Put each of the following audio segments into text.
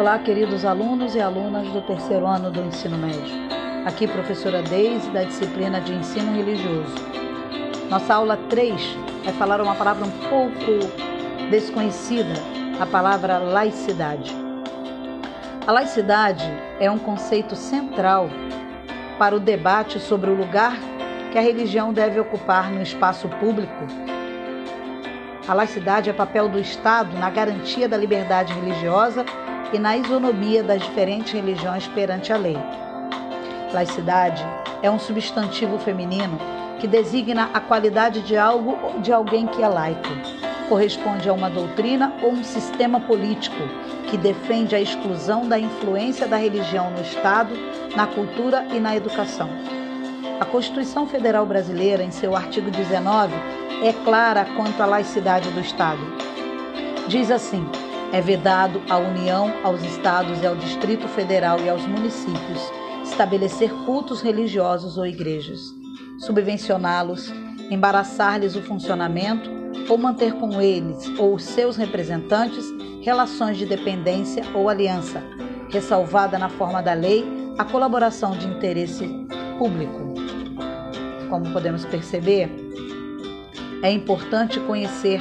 Olá, queridos alunos e alunas do terceiro ano do ensino médio. Aqui, professora Deise, da disciplina de ensino religioso. Nossa aula 3 vai falar uma palavra um pouco desconhecida, a palavra laicidade. A laicidade é um conceito central para o debate sobre o lugar que a religião deve ocupar no espaço público. A laicidade é papel do Estado na garantia da liberdade religiosa e na isonomia das diferentes religiões perante a lei. Laicidade é um substantivo feminino que designa a qualidade de algo ou de alguém que é laico. Corresponde a uma doutrina ou um sistema político que defende a exclusão da influência da religião no Estado, na cultura e na educação. A Constituição Federal Brasileira, em seu artigo 19, é clara quanto à laicidade do Estado. Diz assim: é vedado à União, aos Estados e ao Distrito Federal e aos municípios estabelecer cultos religiosos ou igrejas, subvencioná-los, embaraçar-lhes o funcionamento ou manter com eles ou os seus representantes relações de dependência ou aliança, ressalvada na forma da lei a colaboração de interesse público. Como podemos perceber, é importante conhecer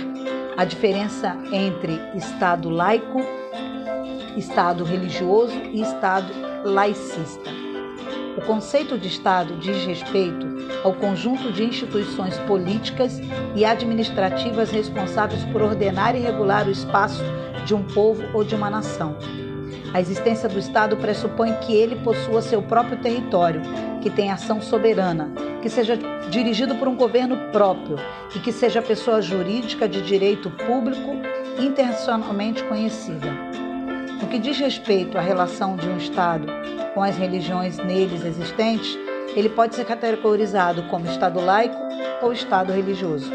a diferença entre Estado laico, Estado religioso e Estado laicista. O conceito de Estado diz respeito ao conjunto de instituições políticas e administrativas responsáveis por ordenar e regular o espaço de um povo ou de uma nação. A existência do Estado pressupõe que ele possua seu próprio território, que tenha ação soberana, que seja dirigido por um governo próprio e que seja pessoa jurídica de direito público internacionalmente conhecida. No que diz respeito à relação de um Estado com as religiões neles existentes, ele pode ser categorizado como Estado laico ou Estado religioso.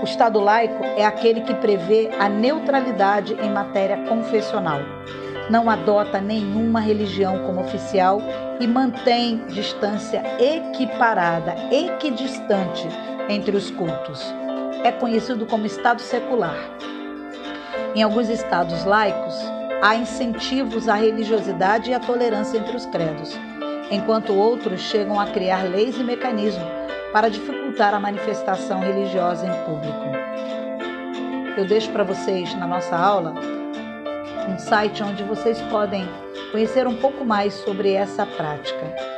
O Estado laico é aquele que prevê a neutralidade em matéria confessional não adota nenhuma religião como oficial e mantém distância equiparada, equidistante entre os cultos. É conhecido como Estado secular. Em alguns estados laicos, há incentivos à religiosidade e à tolerância entre os credos, enquanto outros chegam a criar leis e mecanismos para dificultar a manifestação religiosa em público. Eu deixo para vocês na nossa aula um site onde vocês podem conhecer um pouco mais sobre essa prática.